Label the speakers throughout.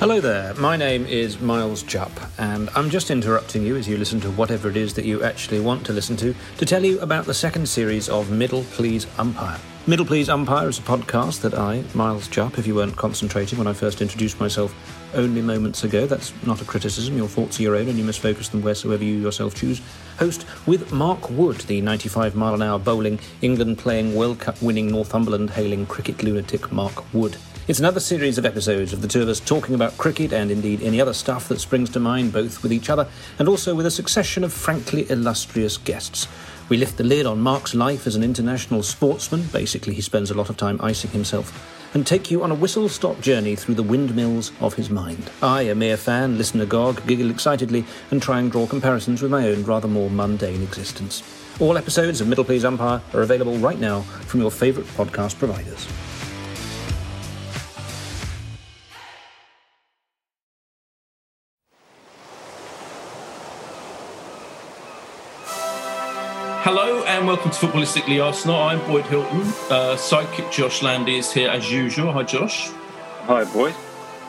Speaker 1: Hello there, my name is Miles Jupp, and I'm just interrupting you as you listen to whatever it is that you actually want to listen to to tell you about the second series of Middle Please Umpire. Middle Please Umpire is a podcast that I, Miles Jupp, if you weren't concentrating when I first introduced myself only moments ago, that's not a criticism, your thoughts are your own and you must focus them wheresoever you yourself choose, host with Mark Wood, the 95 mile an hour bowling, England playing World Cup winning Northumberland hailing cricket lunatic Mark Wood. It's another series of episodes of the two of us talking about cricket and indeed any other stuff that springs to mind, both with each other and also with a succession of frankly illustrious guests. We lift the lid on Mark's life as an international sportsman, basically, he spends a lot of time icing himself, and take you on a whistle stop journey through the windmills of his mind. I, a mere fan, listen agog, giggle excitedly, and try and draw comparisons with my own rather more mundane existence. All episodes of Middle Please Umpire are available right now from your favourite podcast providers.
Speaker 2: Hello and welcome to Footballistically Arsenal. I'm Boyd Hilton. Uh, sidekick Josh Landy is here as usual. Hi, Josh.
Speaker 3: Hi, Boyd.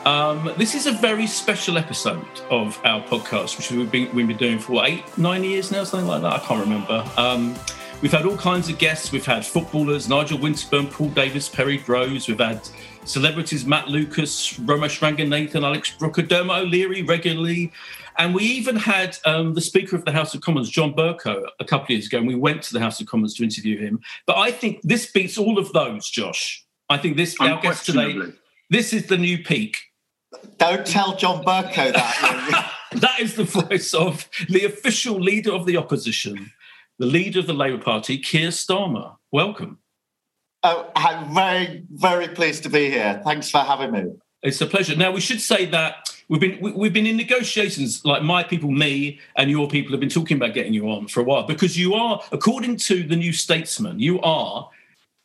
Speaker 2: Um, this is a very special episode of our podcast, which we've been, we've been doing for what, eight, nine years now, something like that. I can't remember. Um, we've had all kinds of guests. We've had footballers, Nigel Winterburn, Paul Davis, Perry Groves. We've had celebrities, Matt Lucas, Romesh Ranganathan, Alex Brooker, Dermot O'Leary regularly. And we even had um, the Speaker of the House of Commons, John Bercow, a couple of years ago, and we went to the House of Commons to interview him. But I think this beats all of those, Josh. I think this, our guest today, this is the new peak.
Speaker 4: Don't tell John Bercow that.
Speaker 2: that is the voice of the official leader of the opposition, the leader of the Labour Party, Keir Starmer. Welcome.
Speaker 4: Oh, I'm very, very pleased to be here. Thanks for having me.
Speaker 2: It's a pleasure. Now we should say that we've been we, have been in negotiations. Like my people, me, and your people have been talking about getting you on for a while because you are, according to the New Statesman, you are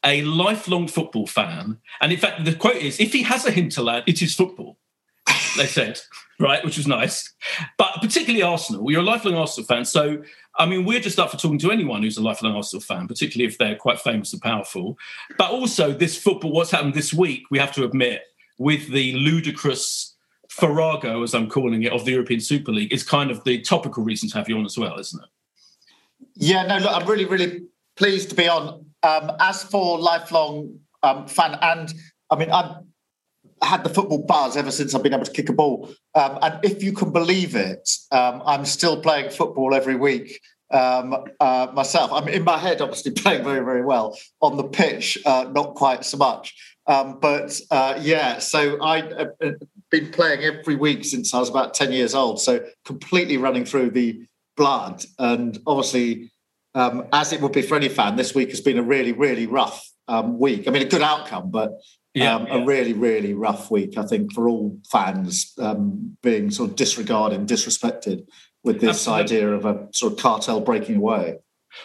Speaker 2: a lifelong football fan. And in fact, the quote is, "If he has a hinterland, it is football." They said, right, which was nice. But particularly Arsenal, you're a lifelong Arsenal fan, so I mean, we're just up for talking to anyone who's a lifelong Arsenal fan, particularly if they're quite famous and powerful. But also, this football, what's happened this week, we have to admit, with the ludicrous farrago, as I'm calling it, of the European Super League is kind of the topical reason to have you on as well, isn't it?
Speaker 4: Yeah, no, look, I'm really, really pleased to be on. Um, as for lifelong um, fan, and I mean, I've had the football buzz ever since I've been able to kick a ball. Um, and if you can believe it, um, I'm still playing football every week um, uh, myself. I'm in my head, obviously playing very, very well. On the pitch, uh, not quite so much. Um, but uh, yeah, so I've uh, uh, been playing every week since I was about 10 years old. So completely running through the blood. And obviously, um, as it would be for any fan, this week has been a really, really rough um, week. I mean, a good outcome, but yeah, um, yeah. a really, really rough week, I think, for all fans um, being sort of disregarded and disrespected with this Absolutely. idea of a sort of cartel breaking away.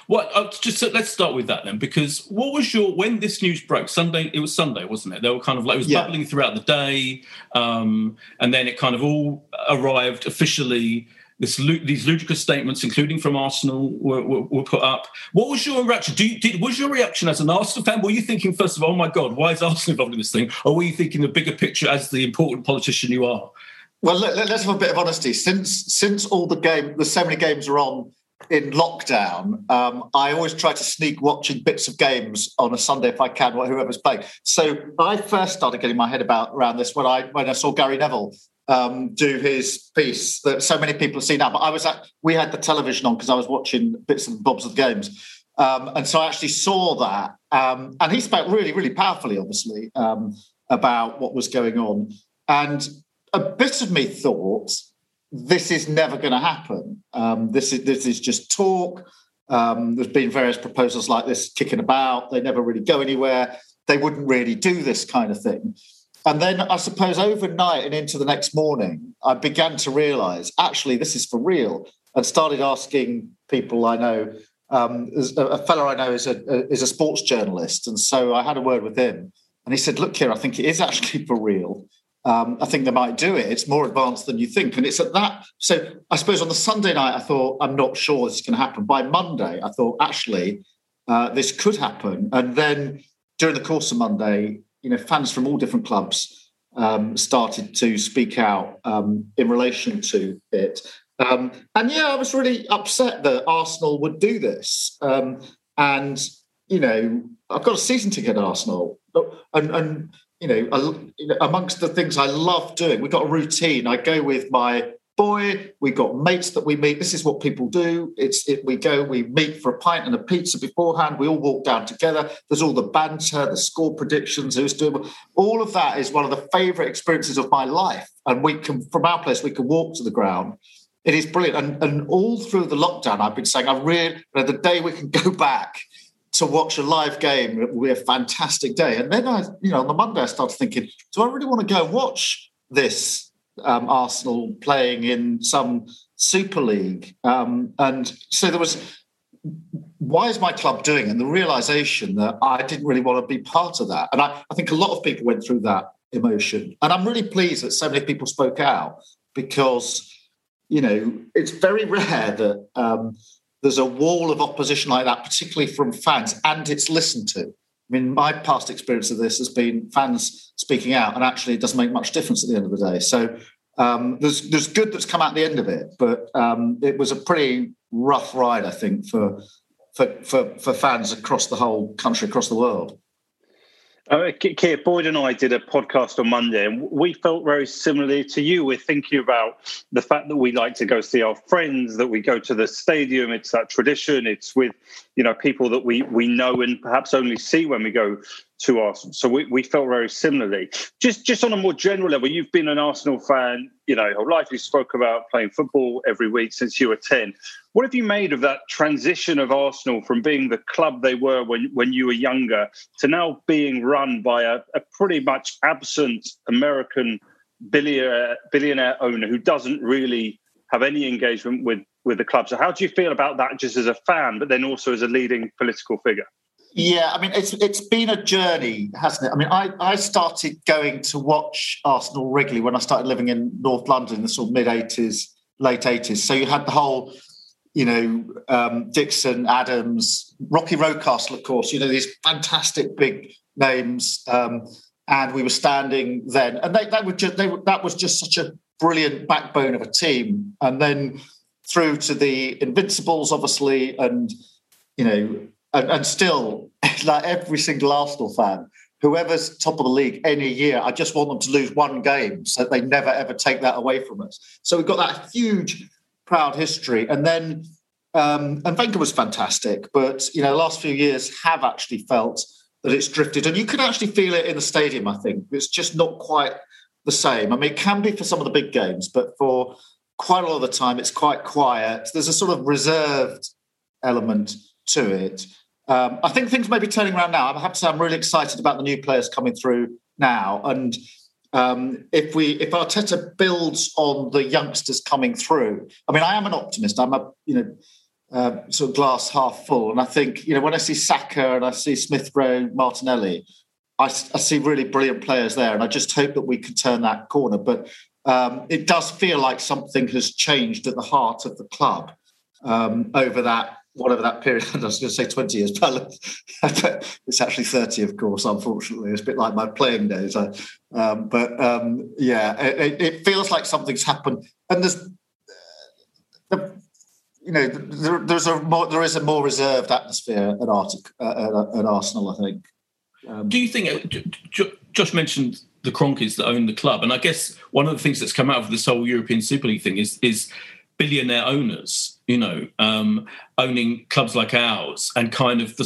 Speaker 2: What? Uh, just so, let's start with that then, because what was your when this news broke? Sunday. It was Sunday, wasn't it? They were kind of like it was yeah. bubbling throughout the day, um, and then it kind of all arrived officially. This, these ludicrous statements, including from Arsenal, were, were, were put up. What was your reaction? You, did, was your reaction as an Arsenal fan? Were you thinking first of all, "Oh my God, why is Arsenal involved in this thing?" Or were you thinking the bigger picture as the important politician you are?
Speaker 4: Well, let, us have a bit of honesty. Since since all the game, the so many games are on in lockdown, um, I always try to sneak watching bits of games on a Sunday if I can, whoever's playing. So I first started getting my head about around this when I when I saw Gary Neville um, do his piece that so many people see now. But I was at we had the television on because I was watching bits and bobs of the games. Um, and so I actually saw that. Um, and he spoke really, really powerfully, obviously, um, about what was going on. And a bit of me thought this is never going to happen. Um, this is this is just talk. Um, there's been various proposals like this kicking about. They never really go anywhere. They wouldn't really do this kind of thing. And then I suppose overnight and into the next morning, I began to realise actually this is for real, and started asking people I know. Um, a fellow I know is a, is a sports journalist, and so I had a word with him, and he said, "Look here, I think it is actually for real." um, I think they might do it. It's more advanced than you think. And it's at that. So I suppose on the Sunday night, I thought, I'm not sure this to happen. By Monday, I thought, actually, uh, this could happen. And then during the course of Monday, you know, fans from all different clubs um, started to speak out um, in relation to it. Um, and yeah, I was really upset that Arsenal would do this. Um, and, you know, I've got a season ticket at Arsenal. And, and you know, amongst the things I love doing, we've got a routine. I go with my boy. We've got mates that we meet. This is what people do. It's it, we go, we meet for a pint and a pizza beforehand. We all walk down together. There's all the banter, the score predictions, who's doing all of that is one of the favourite experiences of my life. And we can, from our place, we can walk to the ground. It is brilliant. And, and all through the lockdown, I've been saying, I really, the day we can go back to watch a live game it will be a fantastic day. And then I, you know, on the Monday I started thinking, do I really want to go and watch this um, Arsenal playing in some Super League? Um, and so there was, why is my club doing? And the realization that I didn't really want to be part of that. And I, I think a lot of people went through that emotion. And I'm really pleased that so many people spoke out because, you know, it's very rare that um, there's a wall of opposition like that, particularly from fans, and it's listened to. I mean, my past experience of this has been fans speaking out, and actually, it doesn't make much difference at the end of the day. So um, there's there's good that's come out the end of it, but um, it was a pretty rough ride, I think, for for for for fans across the whole country, across the world.
Speaker 3: Uh, Keir Boyd and I did a podcast on Monday, and we felt very similarly to you. We're thinking about the fact that we like to go see our friends, that we go to the stadium. It's that tradition. It's with you know people that we we know and perhaps only see when we go to Arsenal. So we, we felt very similarly. Just just on a more general level, you've been an Arsenal fan, you know, whole life. You spoke about playing football every week since you were 10. What have you made of that transition of Arsenal from being the club they were when, when you were younger to now being run by a, a pretty much absent American billionaire, billionaire owner who doesn't really have any engagement with, with the club? So how do you feel about that just as a fan, but then also as a leading political figure?
Speaker 4: Yeah, I mean it's it's been a journey, hasn't it? I mean, I, I started going to watch Arsenal regularly when I started living in North London in the sort of mid eighties, late eighties. So you had the whole, you know, um, Dixon, Adams, Rocky Rocastle, of course. You know these fantastic big names, um, and we were standing then, and they, they were just they were, that was just such a brilliant backbone of a team, and then through to the Invincibles, obviously, and you know and, and still, like every single Arsenal fan, whoever's top of the league any year, I just want them to lose one game so they never ever take that away from us. So we've got that huge, proud history. And then, um, and Wenger was fantastic, but you know, the last few years have actually felt that it's drifted, and you can actually feel it in the stadium. I think it's just not quite the same. I mean, it can be for some of the big games, but for quite a lot of the time, it's quite quiet. There's a sort of reserved element to it. Um, I think things may be turning around now. I have to say I'm really excited about the new players coming through now, and um, if we if Arteta builds on the youngsters coming through, I mean, I am an optimist. I'm a you know uh, sort of glass half full. And I think, you know, when I see Saka and I see Smith Rowe, Martinelli, I, I, see really brilliant players there. And I just hope that we can turn that corner. But um, it does feel like something has changed at the heart of the club um, over that whatever that period. I was going to say twenty years, but it's actually thirty, of course. Unfortunately, it's a bit like my playing days. I, um, but um, yeah, it, it, feels like something's happened, and there's. The, you know, there, there's a more, there is a more reserved atmosphere at, Art, uh, at, at Arsenal. I think.
Speaker 2: Um, Do you think uh, Josh mentioned the Kroenkes that own the club, and I guess one of the things that's come out of this whole European Super League thing is is billionaire owners, you know, um, owning clubs like ours, and kind of the,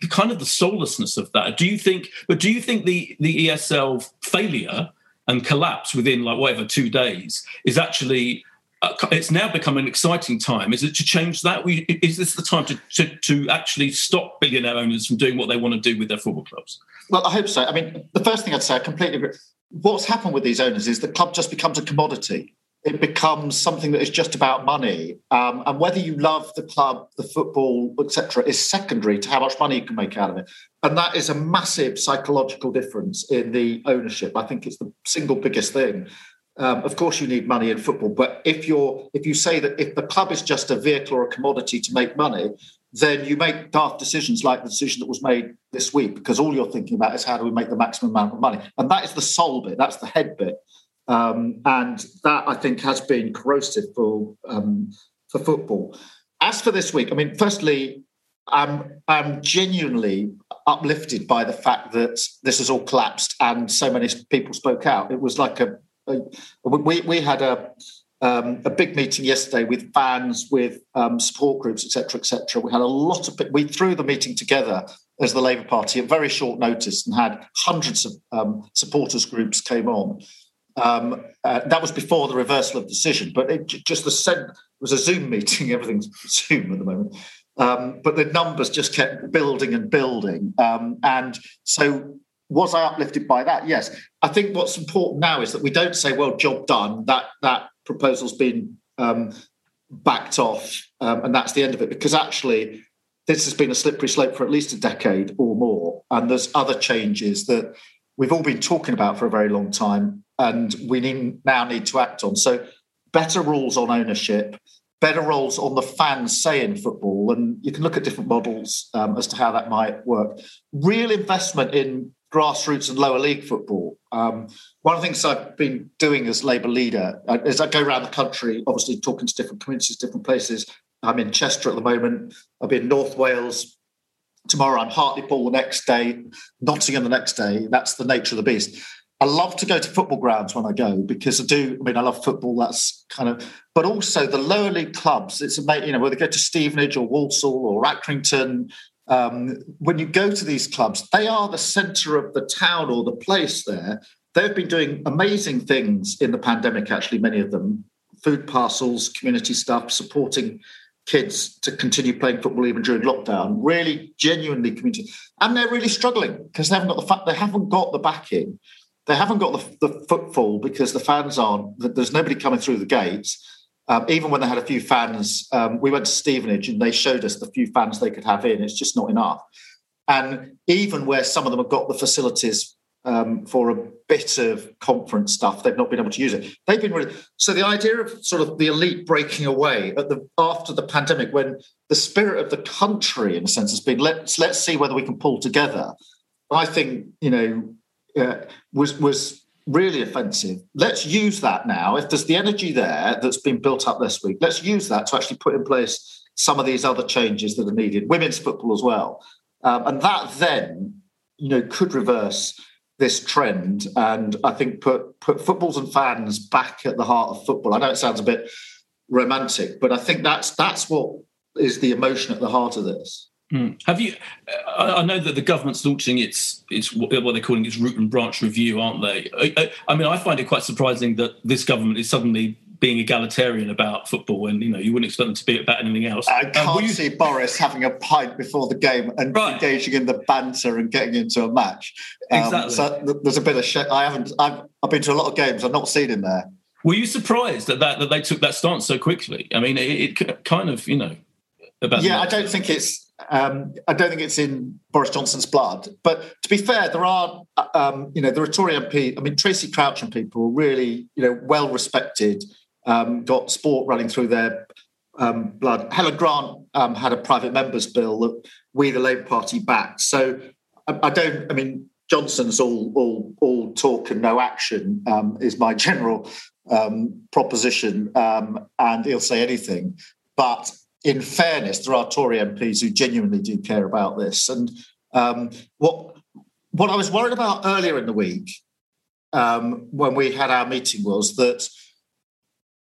Speaker 2: the, kind of the soullessness of that. Do you think? But do you think the the ESL failure and collapse within like whatever two days is actually? Uh, it's now become an exciting time. Is it to change that? We, is this the time to, to, to actually stop billionaire owners from doing what they want to do with their football clubs?
Speaker 4: Well, I hope so. I mean, the first thing I'd say, I completely agree. What's happened with these owners is the club just becomes a commodity it becomes something that is just about money. Um, and whether you love the club, the football, etc., is secondary to how much money you can make out of it. And that is a massive psychological difference in the ownership. I think it's the single biggest thing. Um, of course, you need money in football, but if you're if you say that if the club is just a vehicle or a commodity to make money, then you make daft decisions like the decision that was made this week because all you're thinking about is how do we make the maximum amount of money, and that is the soul bit, that's the head bit. Um, and that I think has been corrosive for um, for football. As for this week, I mean, firstly, I'm I'm genuinely uplifted by the fact that this has all collapsed and so many people spoke out. It was like a, a we we had a um, a big meeting yesterday with fans, with um, support groups, etc., etc. We had a lot of we threw the meeting together as the Labour Party at very short notice and had hundreds of um, supporters groups came on. Um, uh, that was before the reversal of decision, but it just the was a Zoom meeting. Everything's Zoom at the moment, um, but the numbers just kept building and building. Um, and so, was I uplifted by that? Yes. I think what's important now is that we don't say, "Well, job done." That that proposal's been um, backed off, um, and that's the end of it. Because actually, this has been a slippery slope for at least a decade or more, and there's other changes that we've all been talking about for a very long time and we need, now need to act on. So, better rules on ownership, better rules on the fans' say in football, and you can look at different models um, as to how that might work. Real investment in grassroots and lower league football. Um, one of the things I've been doing as Labour leader uh, is I go around the country, obviously talking to different communities, different places. I'm in Chester at the moment. I'll be in North Wales tomorrow. I'm Hartlepool the next day, Nottingham the next day. That's the nature of the beast. I love to go to football grounds when I go because I do. I mean, I love football. That's kind of, but also the lower league clubs. It's amazing, you know, whether you go to Stevenage or Walsall or Accrington. Um, when you go to these clubs, they are the centre of the town or the place. There, they've been doing amazing things in the pandemic. Actually, many of them, food parcels, community stuff, supporting kids to continue playing football even during lockdown. Really, genuinely community, and they're really struggling because they haven't got the fact they haven't got the backing they haven't got the, the footfall because the fans aren't. There's nobody coming through the gates. Um, even when they had a few fans, um, we went to Stevenage and they showed us the few fans they could have in. It's just not enough. And even where some of them have got the facilities um, for a bit of conference stuff, they've not been able to use it. They've been really so. The idea of sort of the elite breaking away at the after the pandemic, when the spirit of the country, in a sense, has been let's let's see whether we can pull together. I think you know uh, was was really offensive. Let's use that now. If there's the energy there that's been built up this week, let's use that to actually put in place some of these other changes that are needed. Women's football as well, um, and that then you know could reverse this trend and I think put put footballs and fans back at the heart of football. I know it sounds a bit romantic, but I think that's that's what is the emotion at the heart of this.
Speaker 2: Mm. Have you? I know that the government's launching its its what they're calling its root and branch review, aren't they? I, I, mean, I find it quite surprising that this government is suddenly being egalitarian about football, and you know you wouldn't expect them to be about anything else.
Speaker 4: I can't um, you... see Boris having a pint before the game and right. engaging in the banter and getting into a match. Um, exactly. So there's a bit of I haven't. I've, I've been to a lot of games. I've not seen him there.
Speaker 2: Were you surprised that that, that they took that stance so quickly? I mean, it, it kind of you know about.
Speaker 4: Yeah, I don't think it's. Um, I don't think it's in Boris Johnson's blood. But to be fair, there are, um, you know, the Tory MP. I mean, Tracy Crouch and people really, you know, well respected. Um, got sport running through their um, blood. Helen Grant um, had a private members bill that we, the Labour Party, backed. So I, I don't. I mean, Johnson's all all all talk and no action um, is my general proposition, and he'll say anything. But in fairness, there are Tory MPs who genuinely do care about this. And um, what what I was worried about earlier in the week um, when we had our meeting was that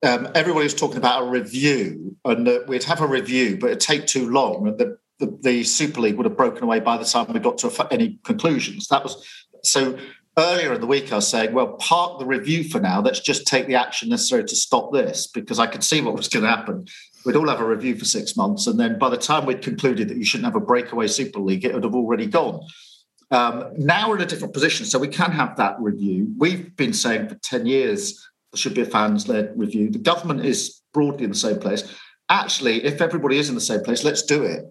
Speaker 4: um, everybody was talking about a review and that we'd have a review, but it'd take too long, and the, the, the Super League would have broken away by the time we got to any conclusions. That was so. Earlier in the week, I was saying, well, park the review for now. Let's just take the action necessary to stop this because I could see what was going to happen. We'd all have a review for six months. And then by the time we'd concluded that you shouldn't have a breakaway Super League, it would have already gone. Um, now we're in a different position, so we can have that review. We've been saying for 10 years there should be a fans led review. The government is broadly in the same place. Actually, if everybody is in the same place, let's do it.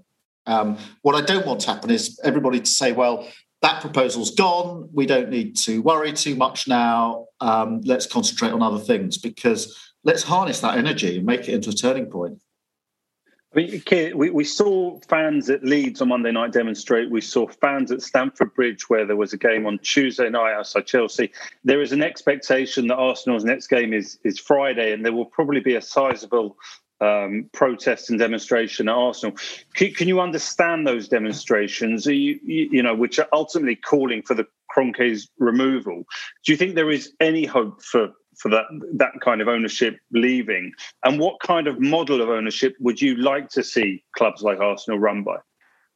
Speaker 4: Um, what I don't want to happen is everybody to say, well, that proposal's gone. We don't need to worry too much now. Um, let's concentrate on other things because let's harness that energy and make it into a turning point.
Speaker 3: I mean, we, we saw fans at Leeds on Monday night demonstrate. We saw fans at Stamford Bridge where there was a game on Tuesday night outside Chelsea. There is an expectation that Arsenal's next game is, is Friday, and there will probably be a sizable um, protest and demonstration at Arsenal. Can, can, you understand those demonstrations, you, you, know, which are ultimately calling for the Kroenke's removal? Do you think there is any hope for for that that kind of ownership leaving? And what kind of model of ownership would you like to see clubs like Arsenal run by?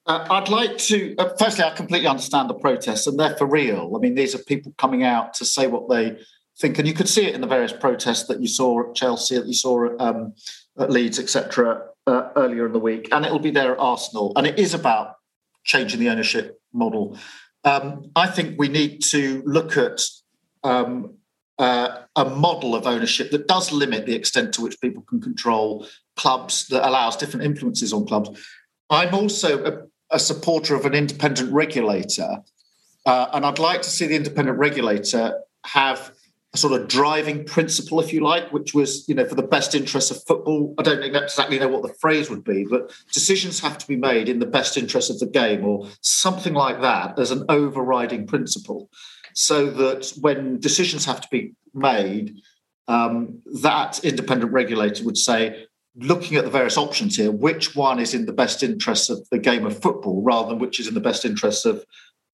Speaker 4: Uh, I'd like to. Uh, firstly, I completely understand the protests, and they're for real. I mean, these are people coming out to say what they think, and you could see it in the various protests that you saw at Chelsea, that you saw at, um, at Leeds, etc., uh, earlier in the week, and it will be there at Arsenal. And it is about changing the ownership model. Um, I think we need to look at um, uh, a model of ownership that does limit the extent to which people can control clubs, that allows different influences on clubs. I'm also a, a supporter of an independent regulator, uh, and I'd like to see the independent regulator have a sort of driving principle, if you like, which was, you know, for the best interests of football. I don't exactly know what the phrase would be, but decisions have to be made in the best interest of the game, or something like that, as an overriding principle so that when decisions have to be made, um, that independent regulator would say, looking at the various options here, which one is in the best interest of the game of football rather than which is in the best interest of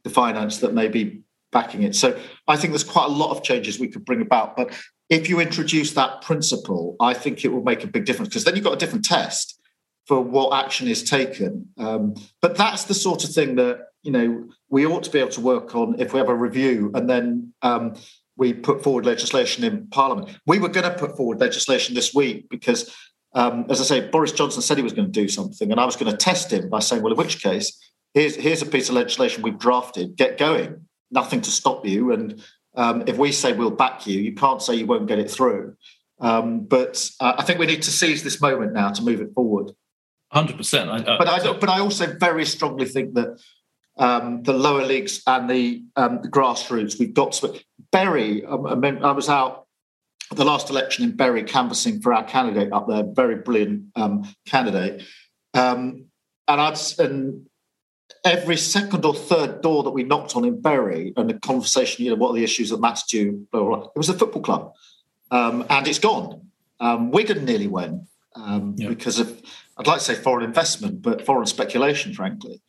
Speaker 4: the finance that may be backing it. So I think there's quite a lot of changes we could bring about. But if you introduce that principle, I think it will make a big difference because then you've got a different test for what action is taken. Um, but that's the sort of thing that you know we ought to be able to work on if we have a review and then um, we put forward legislation in Parliament. We were going to put forward legislation this week because, um, as I say, Boris Johnson said he was going to do something, and I was going to test him by saying, "Well, in which case, here's here's a piece of legislation we've drafted. Get going. Nothing to stop you. And um, if we say we'll back you, you can't say you won't get it through." Um, but uh, I think we need to seize this moment now to move it forward.
Speaker 2: Hundred percent.
Speaker 4: But I but I also very strongly think that um, the lower leagues and the, um, the, grassroots, we've got to. Bury. Um, I, mean, I was out at the last election in Bury canvassing for our candidate up there, very brilliant um, candidate, um, and I'd and every second or third door that we knocked on in Bury and the conversation, you know, what are the issues that matter to you? Blah, blah, blah, it was a football club, um, and it's gone. Wigan nearly went yeah. because of I'd like to say foreign investment, but foreign speculation, frankly.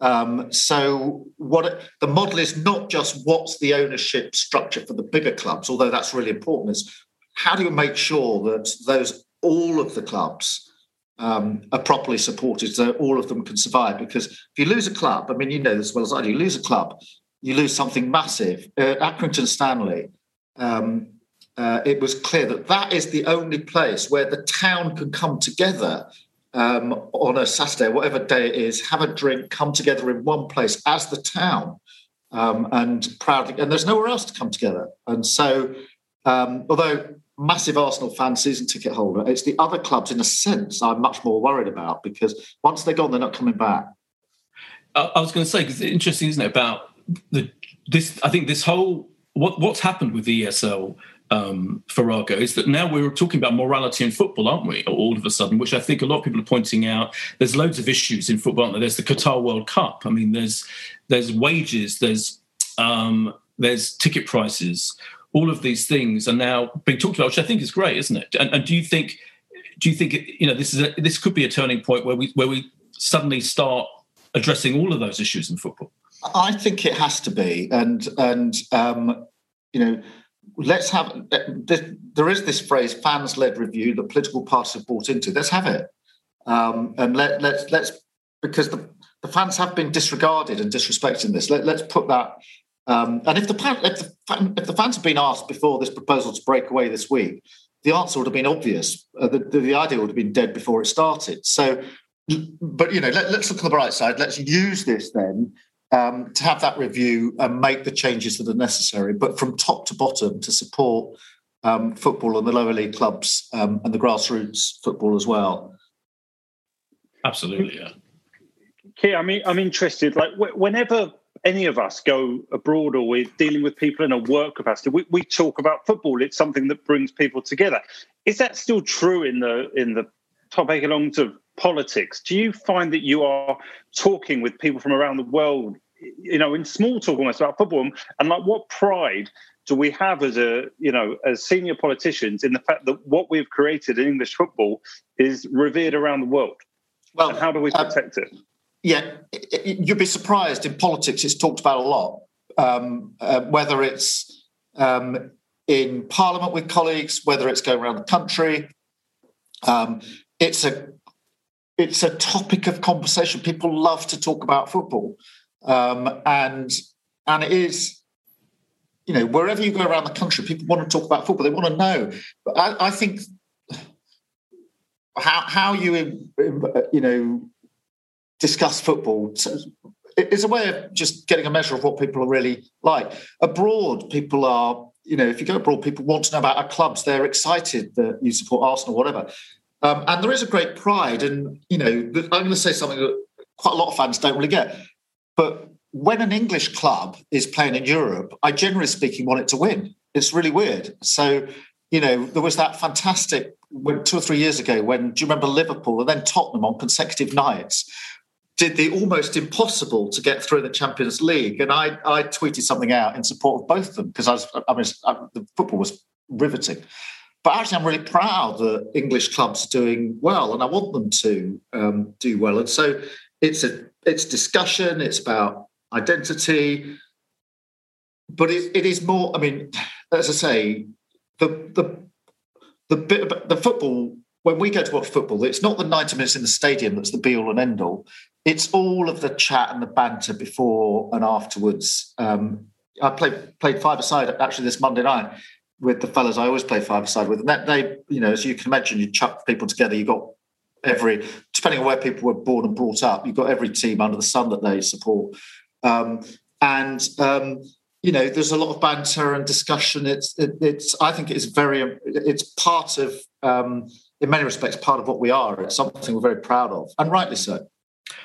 Speaker 4: Um, so, what the model is not just what's the ownership structure for the bigger clubs, although that's really important. Is how do you make sure that those all of the clubs um, are properly supported, so all of them can survive? Because if you lose a club, I mean, you know as well as I do, you lose a club, you lose something massive. Uh, Accrington Stanley. Um, uh, it was clear that that is the only place where the town can come together um, on a Saturday, whatever day it is, have a drink, come together in one place as the town, um, and proudly. And there's nowhere else to come together. And so, Um, although massive Arsenal fan, season ticket holder, it's the other clubs in a sense I'm much more worried about because once they're gone, they're not coming back.
Speaker 2: I was going to say because it's interesting, isn't it, about the this? I think this whole what what's happened with the ESL um, Farrago is that now we're talking about morality in football, aren't we? All of a sudden, which I think a lot of people are pointing out. There's loads of issues in football, aren't there? There's the Qatar World Cup. I mean, there's there's wages, there's um, there's ticket prices. All of these things are now being talked about, which I think is great, isn't it? And, and do you think do you think you know this is a, this could be a turning point where we where we suddenly start addressing all of those issues in football?
Speaker 4: I think it has to be, and and um, you know, let's have. There is this phrase "fans-led review" that political parties have bought into. Let's have it, um, and let let's let's because the, the fans have been disregarded and disrespected in this. Let, us put that. Um, and if the, if the if the fans have been asked before this proposal to break away this week, the answer would have been obvious. Uh, the, the, the idea would have been dead before it started. So but you know, let, us look on the bright side. Let's use this then um, to have that review and make the changes that are necessary, but from top to bottom to support um, football and the lower league clubs um, and the grassroots football as well.
Speaker 2: Absolutely, yeah.
Speaker 3: Keir, I mean, I'm interested. Like, whenever any of us go abroad or we're dealing with people in a work capacity, we, we talk about football. It's something that brings people together. Is that still true in the in the topic along to politics, do you find that you are talking with people from around the world, you know, in small talk almost about football? And like, what pride do we have as a, you know, as senior politicians in the fact that what we've created in English football is revered around the world? Well, and how do we uh, protect it?
Speaker 4: Yeah, you'd be surprised. In politics, it's talked about a lot. Um, uh, whether it's um, in Parliament with colleagues, whether it's going around the country, um, it's a it's a topic of conversation. People love to talk about football, um, and and it is, you know, wherever you go around the country, people want to talk about football. They want to know. But I, I think how how you you know discuss football is a way of just getting a measure of what people are really like. Abroad, people are you know, if you go abroad, people want to know about our clubs. They're excited that you support Arsenal, whatever. Um, and there is a great pride. And, you know, I'm going to say something that quite a lot of fans don't really get. But when an English club is playing in Europe, I generally speaking want it to win. It's really weird. So, you know, there was that fantastic when, two or three years ago when, do you remember Liverpool and then Tottenham on consecutive nights did the almost impossible to get through the Champions League? And I, I tweeted something out in support of both of them because I was, I mean, the football was riveting. But actually, I'm really proud that English clubs are doing well, and I want them to um, do well. And so it's a it's discussion. It's about identity, but it, it is more. I mean, as I say, the the the bit the football. When we go to watch football, it's not the 90 minutes in the stadium that's the be all and end all. It's all of the chat and the banter before and afterwards. Um, I played played five aside actually this Monday night, with the fellas I always play five side with. And that they, you know, as you can imagine, you chuck people together. You got every, depending on where people were born and brought up, you've got every team under the sun that they support. Um, and um, you know, there's a lot of banter and discussion. It's, it, it's, I think it's very, it's part of, um, in many respects, part of what we are. It's something we're very proud of, and rightly so.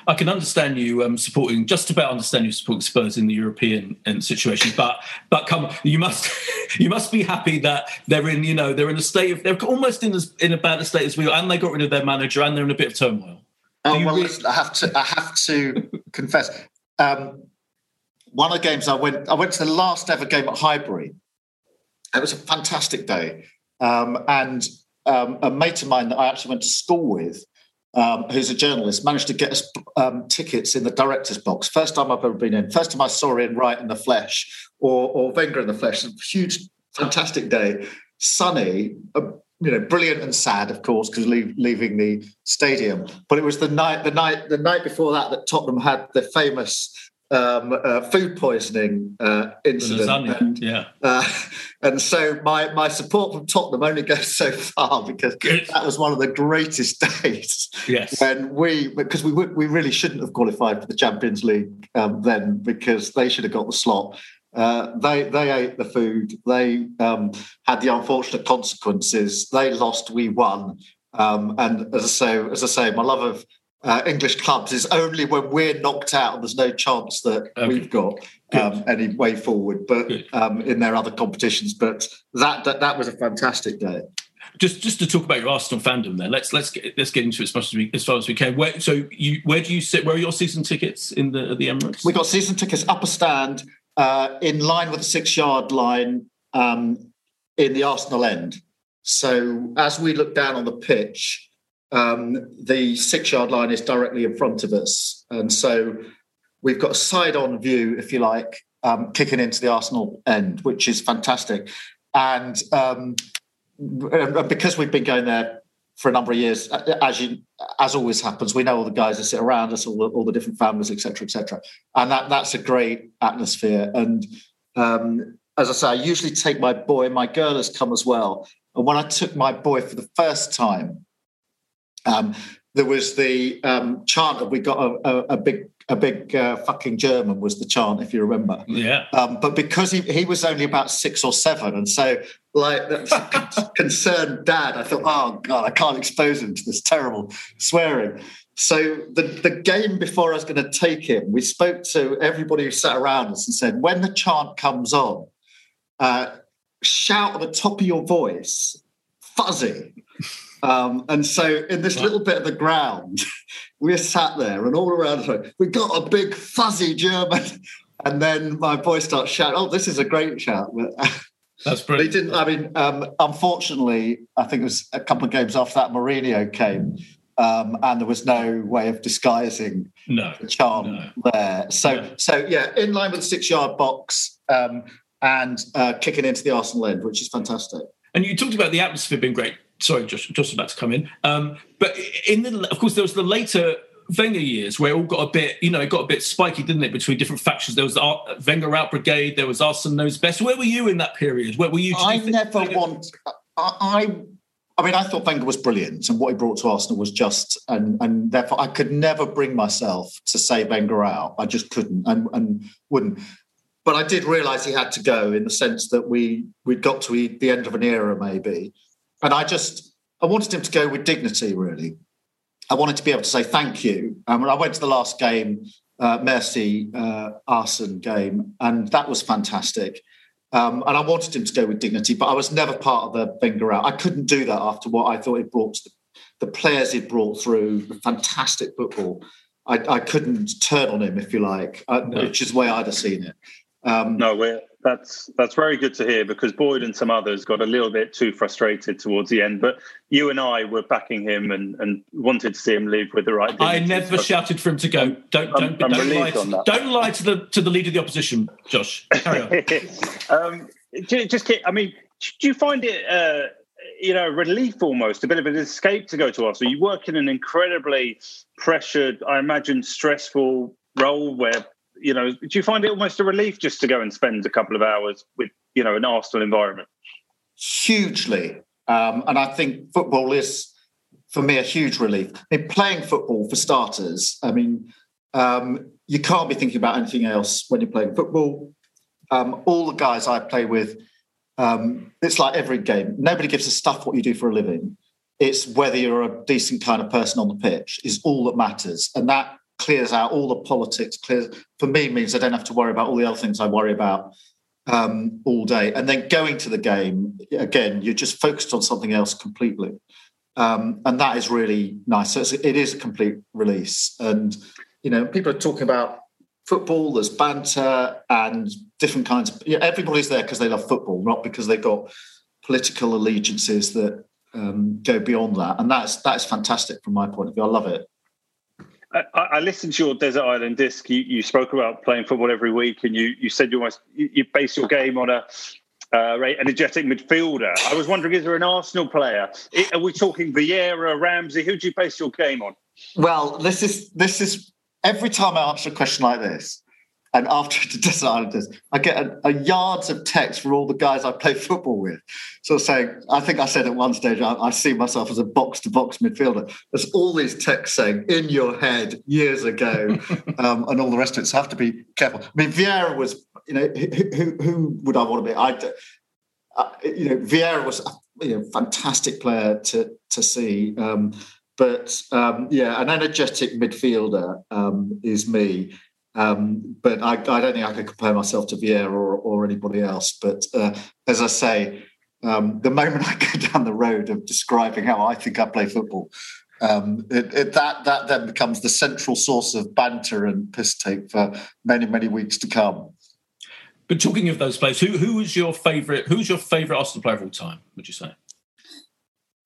Speaker 2: I can understand you um, supporting, just about understand you supporting Spurs in the European um, situation, but but come, you must you must be happy that they're in, you know, they're in a state of, they're almost in as in about the state as we are, and they got rid of their manager, and they're in a bit of turmoil.
Speaker 4: Oh well, really... I have to I have to confess. Um, one of the games I went, I went to the last ever game at Highbury. It was a fantastic day, um, and um, a mate of mine that I actually went to school with um, who's a journalist, managed to get us um, tickets in the director's box. First time I've ever been in. First time I saw Ian Wright in the flesh or, or Wenger in the flesh. Huge, fantastic day. Sunny, uh, you know, brilliant and sad, of course, because leave, leaving the stadium. But it was the night, the night, the night before that that Tottenham had the famous um, uh, food poisoning uh, incident.
Speaker 2: And, yeah.
Speaker 4: Uh, and so my, my support from Tottenham only goes so far because Good. that was one of the greatest days.
Speaker 2: Yes.
Speaker 4: When we, because we we really shouldn't have qualified for the Champions League um, then because they should have got the slot. Uh, they they ate the food. They um, had the unfortunate consequences. They lost. We won. Um, and as I say, as I say, my love of uh, English clubs is only when we're knocked out and there's no chance that okay. we've got um, any way forward. But um, in their other competitions, but that, that that was a fantastic day.
Speaker 2: Just just to talk about your Arsenal fandom, then let's let's get let's get into it as much as we as far as we can. Where so you where do you sit? Where are your season tickets in the the Emirates?
Speaker 4: We got season tickets upper stand uh, in line with the six yard line um, in the Arsenal end. So as we look down on the pitch, um, the six yard line is directly in front of us. And so we've got a side on view, if you like, um, kicking into the Arsenal end, which is fantastic. And um, because we've been going there for a number of years, as you as always happens, we know all the guys that sit around us, all the, all the different families, etc., etc. And that that's a great atmosphere. And um, as I say, I usually take my boy. My girl has come as well. And when I took my boy for the first time, um, there was the um, chant that we got a, a, a big a big uh, fucking German was the chant, if you remember.
Speaker 2: Yeah.
Speaker 4: Um, but because he, he was only about six or seven, and so like concerned dad, I thought, oh god, I can't expose him to this terrible swearing. So the, the game before I was going to take him, we spoke to everybody who sat around us and said, when the chant comes on, uh, shout at the top of your voice, fuzzy. Um, and so, in this little bit of the ground, we're sat there, and all around us, we got a big fuzzy German. And then my boy starts shouting, "Oh, this is a great shout!"
Speaker 2: That's brilliant.
Speaker 4: They didn't. I mean, um, unfortunately, I think it was a couple of games after that, Mourinho came, um, and there was no way of disguising
Speaker 2: no,
Speaker 4: the charm no. there. So, no. so yeah, in line with the six-yard box um, and uh, kicking into the Arsenal end, which is fantastic.
Speaker 2: And you talked about the atmosphere being great sorry, just just about to come in. Um, but in the, of course, there was the later Wenger years where it all got a bit, you know, it got a bit spiky, didn't it, between different factions? There was the Wenger Out Brigade, there was Arsene Knows Best. Where were you in that period? Where were you?
Speaker 4: I you never Wenger... want. I, I mean, I thought Wenger was brilliant, and what he brought to Arsenal was just, and and therefore I could never bring myself to say Wenger out. I just couldn't, and and wouldn't. But I did realise he had to go in the sense that we we'd got to the end of an era, maybe, and I just, I wanted him to go with dignity, really. I wanted to be able to say thank you. Um, I went to the last game, uh, Mercy uh, Arsenal game, and that was fantastic. Um, and I wanted him to go with dignity, but I was never part of the Wenger out. I couldn't do that after what I thought he brought the, the, players he brought through, the fantastic football. I, I, couldn't turn on him, if you like, uh, no. which is the way I'd have seen it.
Speaker 3: Um, no, we're that's that's very good to hear because Boyd and some others got a little bit too frustrated towards the end. But you and I were backing him and, and wanted to see him leave with the right.
Speaker 2: I never so shouted for him to go. Don't don't I'm, don't, lie, to, don't lie to the to the leader of the opposition, Josh. Carry on.
Speaker 3: um, just I mean, do you find it? Uh, you know, relief almost, a bit of an escape to go to Arsenal. You work in an incredibly pressured, I imagine, stressful role where you know, do you find it almost a relief just to go and spend a couple of hours with, you know, an Arsenal environment?
Speaker 4: Hugely. Um, and I think football is, for me, a huge relief. I mean, playing football, for starters, I mean, um, you can't be thinking about anything else when you're playing football. Um, all the guys I play with, um, it's like every game. Nobody gives a stuff what you do for a living. It's whether you're a decent kind of person on the pitch is all that matters, and that clears out all the politics. Clears for me means I don't have to worry about all the other things I worry about um, all day. And then going to the game again, you're just focused on something else completely, um, and that is really nice. So it is a complete release. And you know, people are talking about football. There's banter and different kinds. Of, yeah, everybody's there because they love football, not because they've got political allegiances that um, go beyond that. And that's that's fantastic from my point of view. I love it.
Speaker 3: I, I, listened to your Desert Island disc. You, you, spoke about playing football every week, and you, you said you almost you, base your game on a uh, energetic midfielder. I was wondering, is there an Arsenal player? Are we talking Vieira, Ramsey? Who do you base your game on?
Speaker 4: Well, this is this is every time I answer a question like this, And after the Desert Islanders, I get a, a, yards of text from all the guys I play football with. So saying, I think I said at one stage, I, I see myself as a box to box midfielder. There's all these texts saying, in your head years ago, um, and all the rest of it. So I have to be careful. I mean, Vieira was, you know, who, who, who would I want to be? I, uh, you know, Vieira was a you know, fantastic player to, to see. Um, but um, yeah, an energetic midfielder um, is me. Um, but I, I, don't think I could compare myself to Vieira or, or anybody else. But uh, as I say, um, the moment I go down the road of describing how I think I play football, um, it, it, that that then becomes the central source of banter and piss take for many many weeks to come.
Speaker 2: But talking of those players, who who was your favourite? Who's your favourite Arsenal player of all time? Would you say?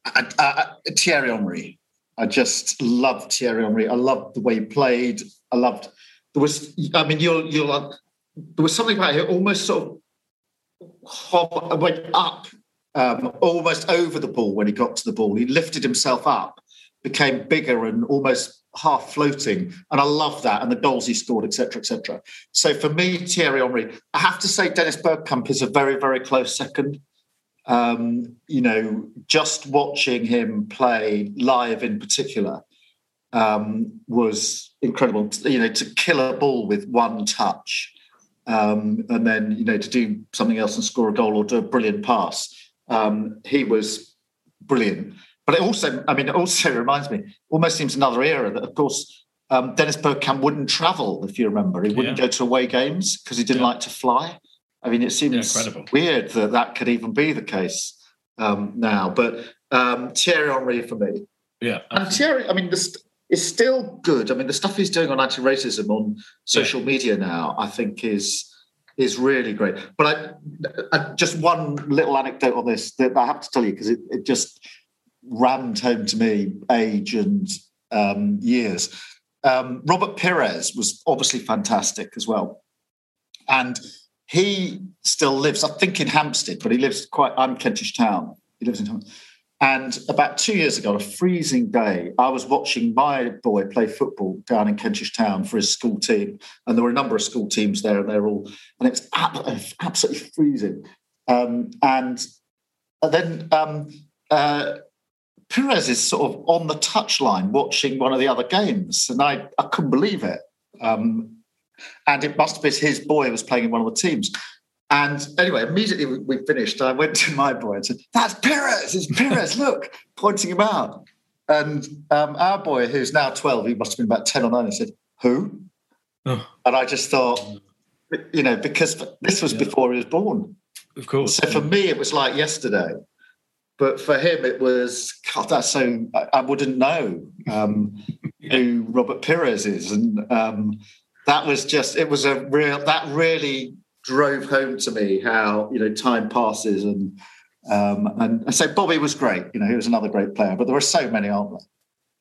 Speaker 4: I, I, Thierry Henry. I just loved Thierry Henry. I loved the way he played. I loved there was, I mean, you'll, you'll, there was something about it almost sort of went up um, almost over the ball when he got to the ball. He lifted himself up, became bigger and almost half floating. And I love that. And the goals he scored, etc., etc. So for me, Thierry Henry, I have to say Dennis Bergkamp is a very, very close second. Um, you know, just watching him play live in particular, um, was incredible. You know, to kill a ball with one touch, um, and then you know to do something else and score a goal or do a brilliant pass. Um, he was brilliant. But it also, I mean, it also reminds me, almost seems another era that, of course, um, Dennis Bergkamp wouldn't travel, if you remember. He wouldn't yeah. go to away games because he didn't yeah. like to fly. I mean, it seems yeah, weird that that could even be the case um, now. But um, Thierry Henry for me.
Speaker 2: Yeah.
Speaker 4: Absolutely. And Thierry, I mean, the, is still good. I mean, the stuff he's doing on anti-racism on social yeah. media now, I think, is is really great. But I, I, just one little anecdote on this that I have to tell you because it, it just rammed home to me age and um, years. Um, Robert Pires was obviously fantastic as well, and he still lives, I think, in Hampstead, but he lives quite. I'm Kentish Town. He lives in Hampstead. And about two years ago, on a freezing day, I was watching my boy play football down in Kentish Town for his school team. And there were a number of school teams there, and they're all, and it's absolutely freezing. Um, and then um, uh, Pires is sort of on the touchline watching one of the other games. And I, I couldn't believe it. Um, and it must be his boy was playing in one of the teams. And anyway, immediately we, finished. I went to my boy and said, "That's Pires! It's Pires! Look!" pointing him out. And um, our boy, who's now twelve, he must have been about ten or nine, he said, "Who?" Oh. And I just thought, you know, because this was yeah. before he was born.
Speaker 2: Of course.
Speaker 4: So for me, it was like yesterday. But for him, it was God. That's so I, I wouldn't know um, yeah. who Robert Pires is, and um, that was just it was a real that really drove home to me how you know time passes and um, and so Bobby was great. You know, he was another great player, but there are so many, aren't there?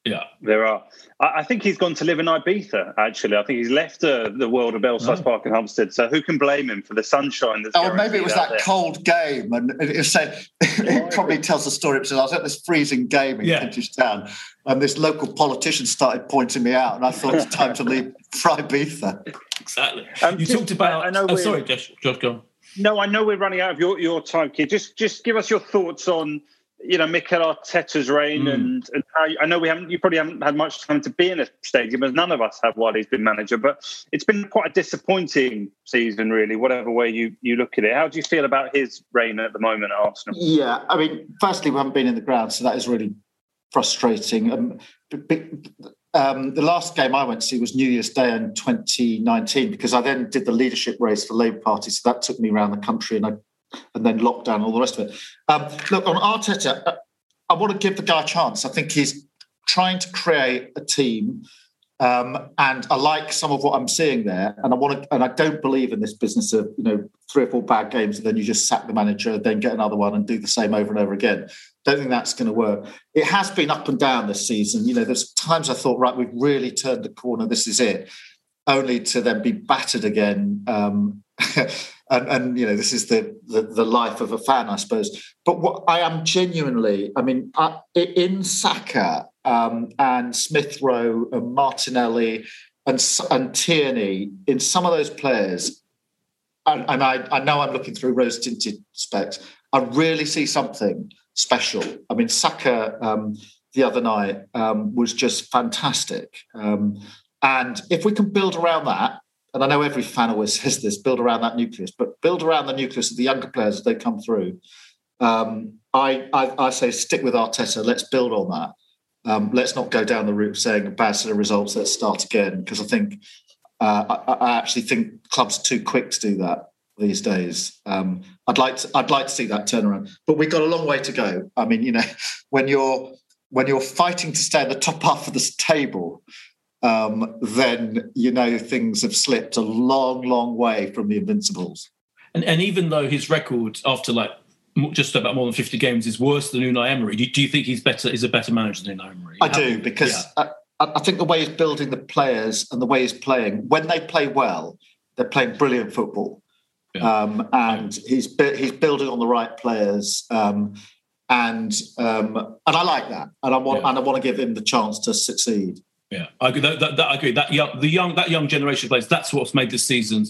Speaker 2: Yeah,
Speaker 3: there are. I, think he's gone to live in Ibiza. Actually, I think he's left uh, the world of Belsize oh. Park in Hampstead. So who can blame him for the sunshine? That's
Speaker 4: oh, maybe it was that there. cold game, and it, said it probably tells the story. Because I was at this freezing game in yeah. Kentish Town, and this local politician started pointing me out, and I thought it's time to leave for Ibiza.
Speaker 2: Exactly. Um, you talked about. I know. Oh, sorry, Josh. Josh, go on.
Speaker 3: No, I know we're running out of your, your time, kid. Just just give us your thoughts on you know Mikel Arteta's reign mm. and, and how, I know we haven't you probably haven't had much time to be in a stadium as none of us have while he's been manager but it's been quite a disappointing season really whatever way you you look at it. How do you feel about his reign at the moment at Arsenal?
Speaker 4: Yeah I mean firstly we haven't been in the ground so that is really frustrating. Um, um, the last game I went to see was New Year's Day in 2019 because I then did the leadership race for Labour Party so that took me around the country and I and then lockdown and all the rest of it. Um, look, on Arteta, uh, I want to give the guy a chance. I think he's trying to create a team. Um, and I like some of what I'm seeing there, and I want to, and I don't believe in this business of you know three or four bad games and then you just sack the manager, then get another one and do the same over and over again. Don't think that's going to work. It has been up and down this season. You know, there's times I thought, right, we've really turned the corner. This is it, only to then be battered again um, and, and you know this is the, the, the life of a fan, I suppose. But what I am genuinely, I mean, I, in Saka um, and Smith Rowe and Martinelli and and Tierney in some of those players, and, and I, I know I'm looking through rose tinted specs. I really see something special. I mean, Saka um, the other night um, was just fantastic. Um, and if we can build around that, and I know every fan always says this, build around that nucleus, but build around the nucleus of the younger players as they come through. Um, I, I, I, say stick with Arteta. Let's build on that. Um, let's not go down the route of saying a bad set of results. Let's start again because I think uh, I, I, actually think clubs are too quick to do that these days. Um, I'd like to, I'd like to see that turnaround, but we've got a long way to go. I mean, you know, when you're when you're fighting to stay at the top half of this table, um, then you know things have slipped a long, long way from the Invincibles.
Speaker 2: And, and even though his record after like just about more than 50 games is worse than Unai Emery, do, do you think he's better? Is a better manager than Unai Emery?
Speaker 4: I do because yeah. I, I, think the way he's building the players and the way he's playing, when they play well, they're playing brilliant football. Yeah. Um, and he's he's building on the right players. Um, and um, and I like that, and I want yeah. and I want to give him the chance to succeed.
Speaker 2: Yeah, I agree. That, that, that, I agree. That young, the young, that young generation of players. That's what's made this season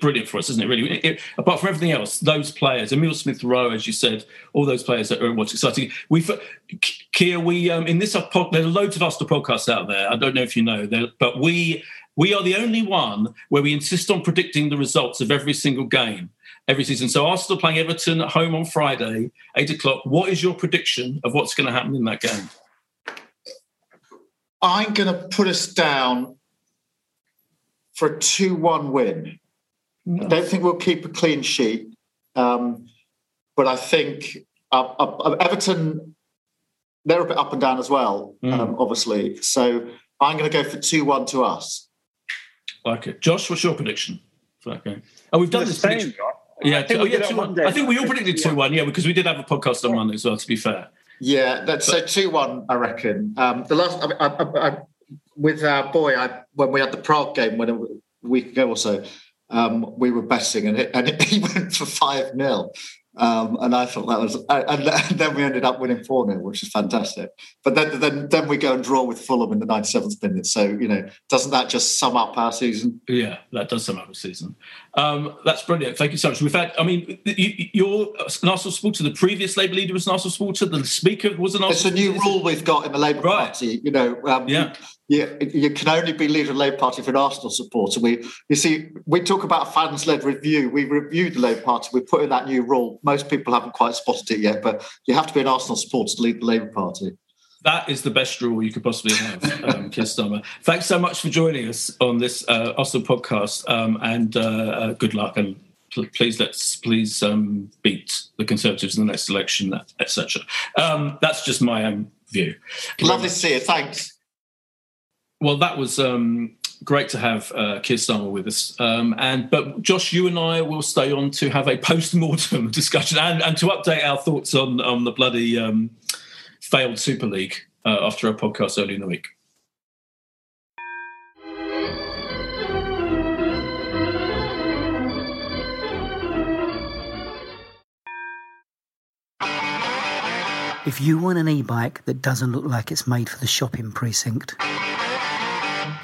Speaker 2: brilliant for us, isn't it? Really, it, it, apart from everything else, those players, Emil Smith Rowe, as you said, all those players that are what's exciting. We, Keir, we um, in this there are loads of Arsenal podcasts out there. I don't know if you know, but we we are the only one where we insist on predicting the results of every single game every season. So Arsenal playing Everton at home on Friday, eight o'clock. What is your prediction of what's going to happen in that game?
Speaker 4: I'm going to put us down for a 2 1 win. I don't think we'll keep a clean sheet. Um, but I think uh, uh, Everton, they're a bit up and down as well, mm. um, obviously. So I'm going to go for 2 1 to us.
Speaker 2: Like it. Josh, what's your prediction for that game? Oh, we've done the this.
Speaker 3: Same,
Speaker 2: yeah, I think, oh, yeah, two, I think we all predicted 2 1, yeah, because we did have a podcast on Monday as well, to be fair.
Speaker 4: Yeah, that's so two one. I reckon. Um, the last I, I, I, with our boy, I, when we had the Prague game when a week ago or so, um, we were betting and it, and it, he went for five 0 um, and I thought that was, and then we ended up winning 4 0, which is fantastic. But then, then, then we go and draw with Fulham in the 97th minute. So, you know, doesn't that just sum up our season?
Speaker 2: Yeah, that does sum up the season. Um, that's brilliant. Thank you so much. We've had, I mean, you're an Arsenal supporter. The previous Labour leader was an Arsenal supporter. The Speaker was an Arsenal
Speaker 4: It's a new rule we've got in the Labour right. Party. You know, um, yeah you, you can only be leader of the Labour Party for an Arsenal supporter. We, you see, we talk about fans-led review. We reviewed the Labour Party. We put in that new rule. Most people haven't quite spotted it yet, but you have to be an Arsenal supporter to lead the Labour Party.
Speaker 2: That is the best rule you could possibly have, um, Keir Starmer. Thanks so much for joining us on this uh, Arsenal podcast, um, and uh, uh, good luck. And please let's please um, beat the Conservatives in the next election, etc. Um, that's just my own view.
Speaker 4: Lovely to see you. Thanks.
Speaker 2: Well, that was um, great to have uh, Keir Starmer with us. Um, and but Josh, you and I will stay on to have a post-mortem discussion and, and to update our thoughts on on the bloody um, failed Super League uh, after our podcast early in the week.
Speaker 5: If you want an e-bike that doesn't look like it's made for the shopping precinct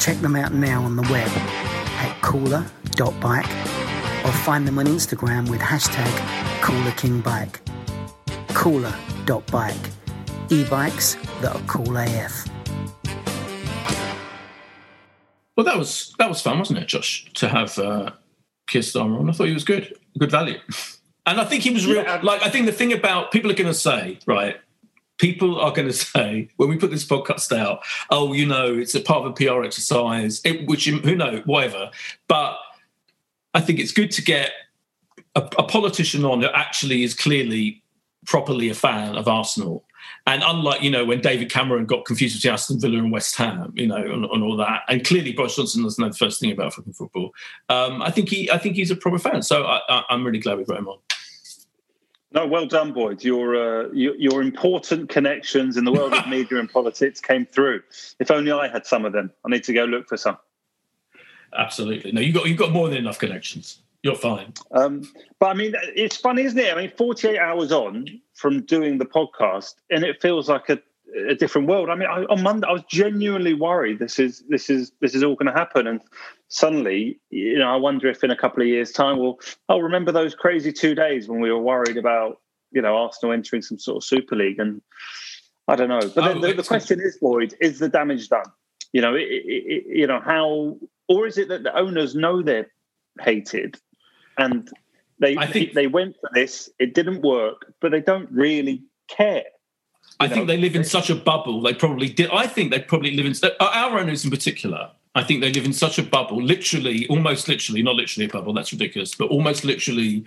Speaker 5: Check them out now on the web at cooler.bike or find them on Instagram with hashtag coolerkingbike. Cooler.bike. E-bikes that are cool AF.
Speaker 2: Well, that was that was fun, wasn't it, Josh? To have uh, Keir Starmer on, I thought he was good, good value, and I think he was real. Yeah. Like I think the thing about people are going to say, right? People are going to say when we put this podcast out, oh, you know, it's a part of a PR exercise, it, which who knows, whatever. But I think it's good to get a, a, politician on that actually is clearly properly a fan of Arsenal. And unlike, you know, when David Cameron got confused between Aston Villa and West Ham, you know, and, and all that, and clearly Boris Johnson doesn't know the first thing about fucking football. Um, I think he, I think he's a proper fan. So I, am really glad we got him on.
Speaker 3: No, well done, Boyd. Your, uh, your, your important connections in the world of media and politics came through. If only I had some of them. I need to go look for some.
Speaker 2: Absolutely. No, you got you've got more than enough connections. You're fine.
Speaker 3: Um, but I mean, it's funny, isn't it? I mean, 48 hours on from doing the podcast, and it feels like a, a different world. I mean, I, on Monday, I was genuinely worried this is this is this is all going to happen, and suddenly, you know, I wonder if in a couple of years' time, we'll I'll remember those crazy two days when we were worried about you know Arsenal entering some sort of Super League, and I don't know. But oh, the, the, question is, Lloyd, is the damage done? You know, it, it, you know how, or is it that the owners know they're hated and they I think they went for this. It didn't work, but they don't really care.
Speaker 2: I know? think they live in such a bubble. They probably did. I think they probably live in uh, our owners in particular. I think they live in such a bubble, literally, almost literally, not literally a bubble. That's ridiculous, but almost literally,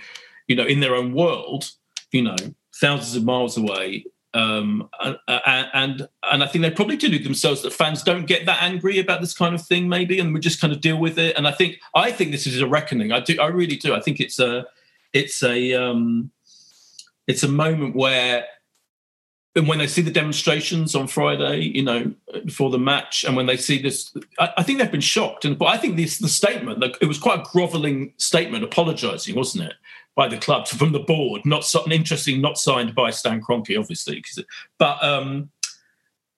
Speaker 2: you know, in their own world. You know, thousands of miles away, um, and, and and I think they probably delude themselves that fans don't get that angry about this kind of thing, maybe, and we just kind of deal with it. And I think I think this is a reckoning. I do, I really do. I think it's a it's a um, it's a moment where and when they see the demonstrations on Friday, you know, before the match, and when they see this, I, I think they've been shocked. And but I think this the statement, like, it was quite a grovelling statement, apologising, wasn't it? by the club from the board. Not something interesting, not signed by Stan Kroenke, obviously. But um,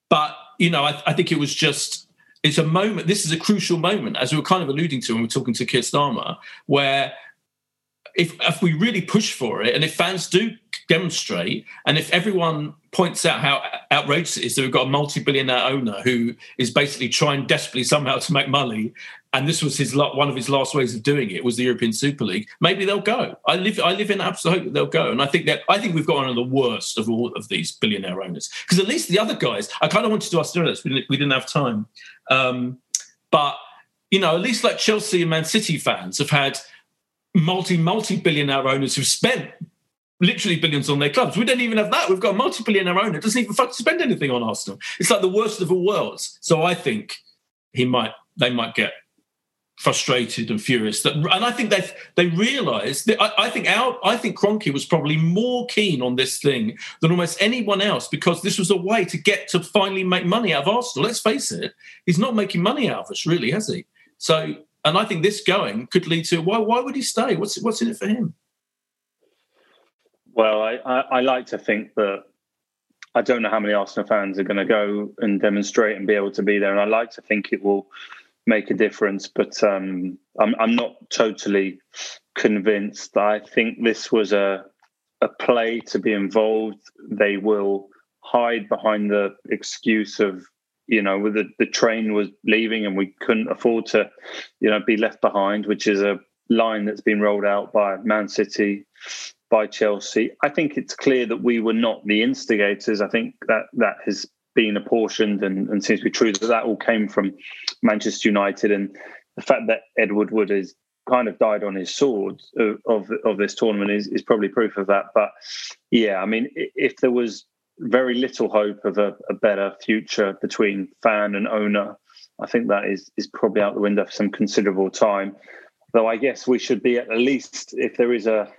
Speaker 2: but you know, I, I, think it was just it's a moment. This is a crucial moment, as we were kind of alluding to when we are talking to Keir Starmer, where if if we really push for it, and if fans do demonstrate, and if everyone points out how outrageous it is that we've got a multi-billionaire owner who is basically trying desperately somehow to make money and this was his one of his last ways of doing it was the European Super League. Maybe they'll go. I live I live in absolute hope that they'll go, and I think that I think we've got one of the worst of all of these billionaire owners because at least the other guys. I kind of wanted to ask this, we didn't, we didn't have time, um, but you know, at least like Chelsea and Man City fans have had multi multi billionaire owners who've spent literally billions on their clubs. We don't even have that. We've got a multi billionaire owner doesn't even spend anything on Arsenal. It's like the worst of all worlds. So I think he might they might get frustrated and furious. That, and I think they they realised that I, I, think our I think Kroenke was probably more keen on this thing than almost anyone else because this was a way to get to finally make money out of Arsenal. Let's face it, he's not making money out of us, really, has he? So, and I think this going could lead to why why would he stay? What's what's in it for him?
Speaker 3: Well, I, I, I like to think that I don't know how many Arsenal fans are going to go and demonstrate and be able to be there, and I like to think it will make a difference. But um, I'm, I'm not totally convinced. I think this was a a play to be involved. They will hide behind the excuse of you know the the train was leaving and we couldn't afford to you know be left behind, which is a line that's been rolled out by Man City by Chelsea. I think it's clear that we were not the instigators. I think that that has been apportioned and, and seems to be true that that all came from Manchester United and the fact that Ed Woodward is kind of died on his sword of, of, this tournament is, is probably proof of that. But yeah, I mean, if there was very little hope of a, a better future between fan and owner, I think that is is probably out the window for some considerable time. Though I guess we should be at least if there is a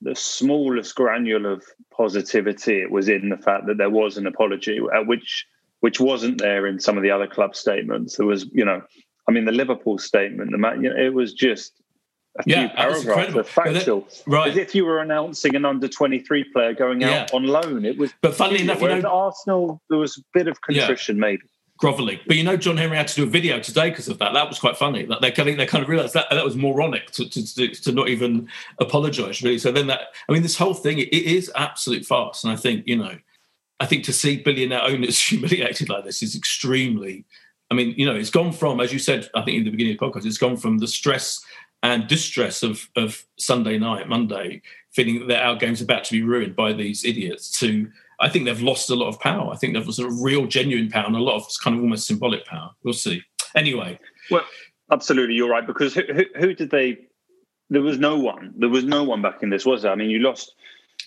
Speaker 3: the smallest granule of positivity it was in the fact that there was an apology, which which wasn't there in some of the other club statements. There was, you know, I mean, the Liverpool statement, the man, you know, it was just a yeah, few paragraphs of factual, that, right? As if you were announcing an under twenty three player going out yeah. on loan. It was,
Speaker 2: but funnily enough, you know,
Speaker 3: Arsenal, there was a bit of contrition, yeah. maybe
Speaker 2: grovelling. But you know, John Henry had to do a video today because of that. That was quite funny. That they, I think they kind of realised that that was moronic to, to, to not even apologise really. So then that, I mean, this whole thing it, it is absolute farce. And I think you know, I think to see billionaire owners humiliated like this is extremely. I mean, you know, it's gone from, as you said, I think in the beginning of the podcast, it's gone from the stress and distress of of Sunday night, Monday, feeling that our game's about to be ruined by these idiots to I think they've lost a lot of power. I think there was a real, genuine power and a lot of kind of almost symbolic power. We'll see. Anyway.
Speaker 3: Well, absolutely, you're right. Because who, who, who did they? There was no one. There was no one back in this, was there? I mean, you lost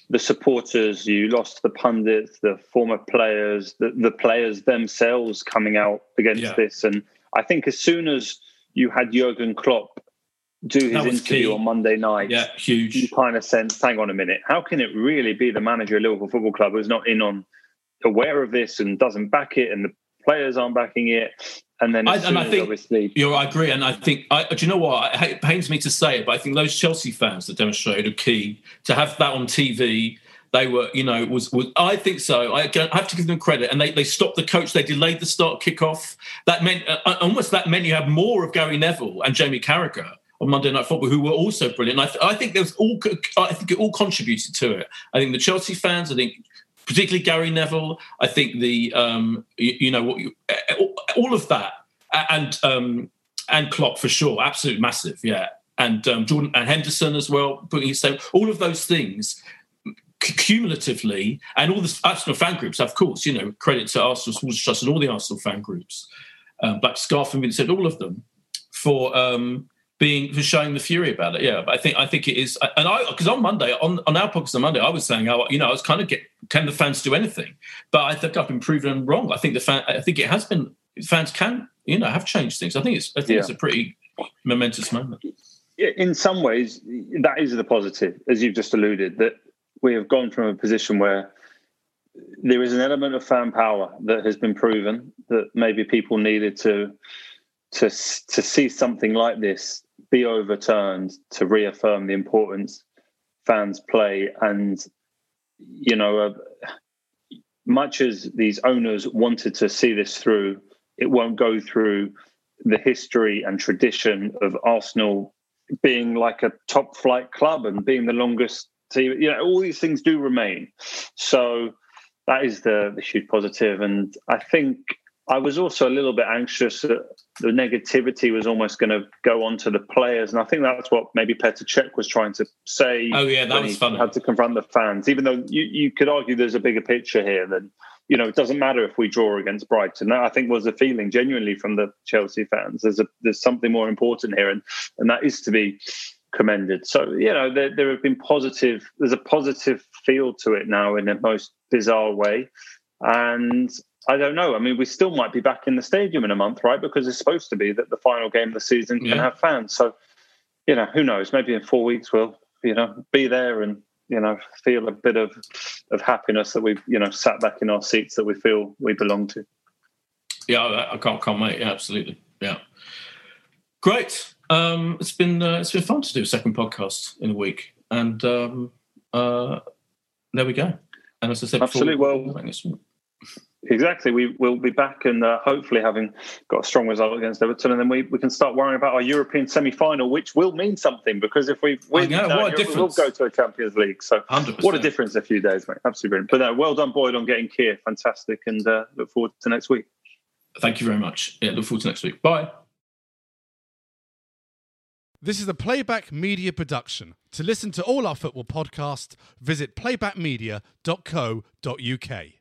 Speaker 3: the supporters, you lost the pundits, the former players, the, the players themselves coming out against
Speaker 2: Yeah.
Speaker 3: this. And I think as soon as you had Jurgen Klopp do his interview
Speaker 2: key.
Speaker 3: on Monday night,
Speaker 2: Yeah, huge.
Speaker 3: you kind of sense, hang on a minute, how can it really be the manager of Liverpool Football Club who's not in on aware of this and doesn't back it and the players aren't backing it? And then
Speaker 2: I- and I think-
Speaker 3: obviously
Speaker 2: You're, I agree, and I think. I, do you know what? It pains me to say it, but I think those Chelsea fans that demonstrated are key to have that on TV. They were, you know, was, was I think so. I I have to give them credit, and they they stopped the coach. They delayed the start kickoff. That meant uh, almost that meant you had more of Gary Neville and Jamie Carragher on Monday Night Football, who were also brilliant. I, th- I think there was all. I think it all contributed to it. I think the Chelsea fans. I think particularly Gary Neville. I think the um, you, you know what you, all of that and um, and Klopp for sure, absolute massive, yeah, and um, Jordan and Henderson as well, putting his same, all of those things cumulatively, and all the Arsenal fan groups, of course, you know, credit to Arsenal Supporters' Trust and all the Arsenal fan groups, um, Black Scarf and Vincent, all of them, for um, being for showing the fury about it. Yeah, but I think I think it is, and I because on Monday on on our podcast on Monday, I was saying, oh, you know, I was kind of get can the fans do anything, but I think I've been proven wrong. I think the fan, I think it has been fans can you know have changed things. I think it's I think it's a pretty momentous moment.
Speaker 3: in some ways, that is the positive, as you've just alluded, that we have gone from a position where there is an element of fan power that has been proven that maybe people needed to to to see something like this be overturned to reaffirm the importance fans play and you know uh, much as these owners wanted to see this through it won't go through the history and tradition of Arsenal being like a top flight club and being the longest team. You know, all these things do remain. So that is the, the huge positive. And I think I was also a little bit anxious that the negativity was almost going to go on to the players. And I think that's what maybe Petr Cech was trying to say.
Speaker 2: Oh, yeah, that was funny.
Speaker 3: Had to confront the fans, even though you, you could argue there's a bigger picture here than you know, it doesn't matter if we draw against Brighton. That I think was a feeling genuinely from the Chelsea fans. There's a there's something more important here, and and that is to be commended. So you know, there there have been positive. There's a positive feel to it now in the most bizarre way, and I don't know. I mean, we still might be back in the stadium in a month, right? Because it's supposed to be that the final game of the season can
Speaker 2: Yeah.
Speaker 3: have fans. So you know, who knows? Maybe in four weeks we'll you know be there and you know feel a bit of of happiness that we've you know sat back in our seats that we feel we belong to.
Speaker 2: Yeah, I, I can't can't wait. Yeah, absolutely. Yeah, great. Um, it's been uh, it's been fun to do a second podcast in a week, and um, uh, there we go. And as I said,
Speaker 3: Absolutely.
Speaker 2: before,
Speaker 3: Well, Exactly. We will be back and uh, hopefully having got a strong result against Everton, and then we, we can start worrying about our European semi final, which will mean something because if we win,
Speaker 2: know,
Speaker 3: uh,
Speaker 2: what a
Speaker 3: Europe, we'll go to a Champions League. So
Speaker 2: 100%.
Speaker 3: what a difference a few days, mate. Absolutely brilliant. But no, well done, Boyd, on getting Keir. Fantastic, and uh, look forward to next week.
Speaker 2: Thank you very much. Yeah, look forward to next week. Bye.
Speaker 6: This is a Playback Media production. To listen to all our football podcasts, visit playbackmedia.co.uk.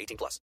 Speaker 7: 18 plus.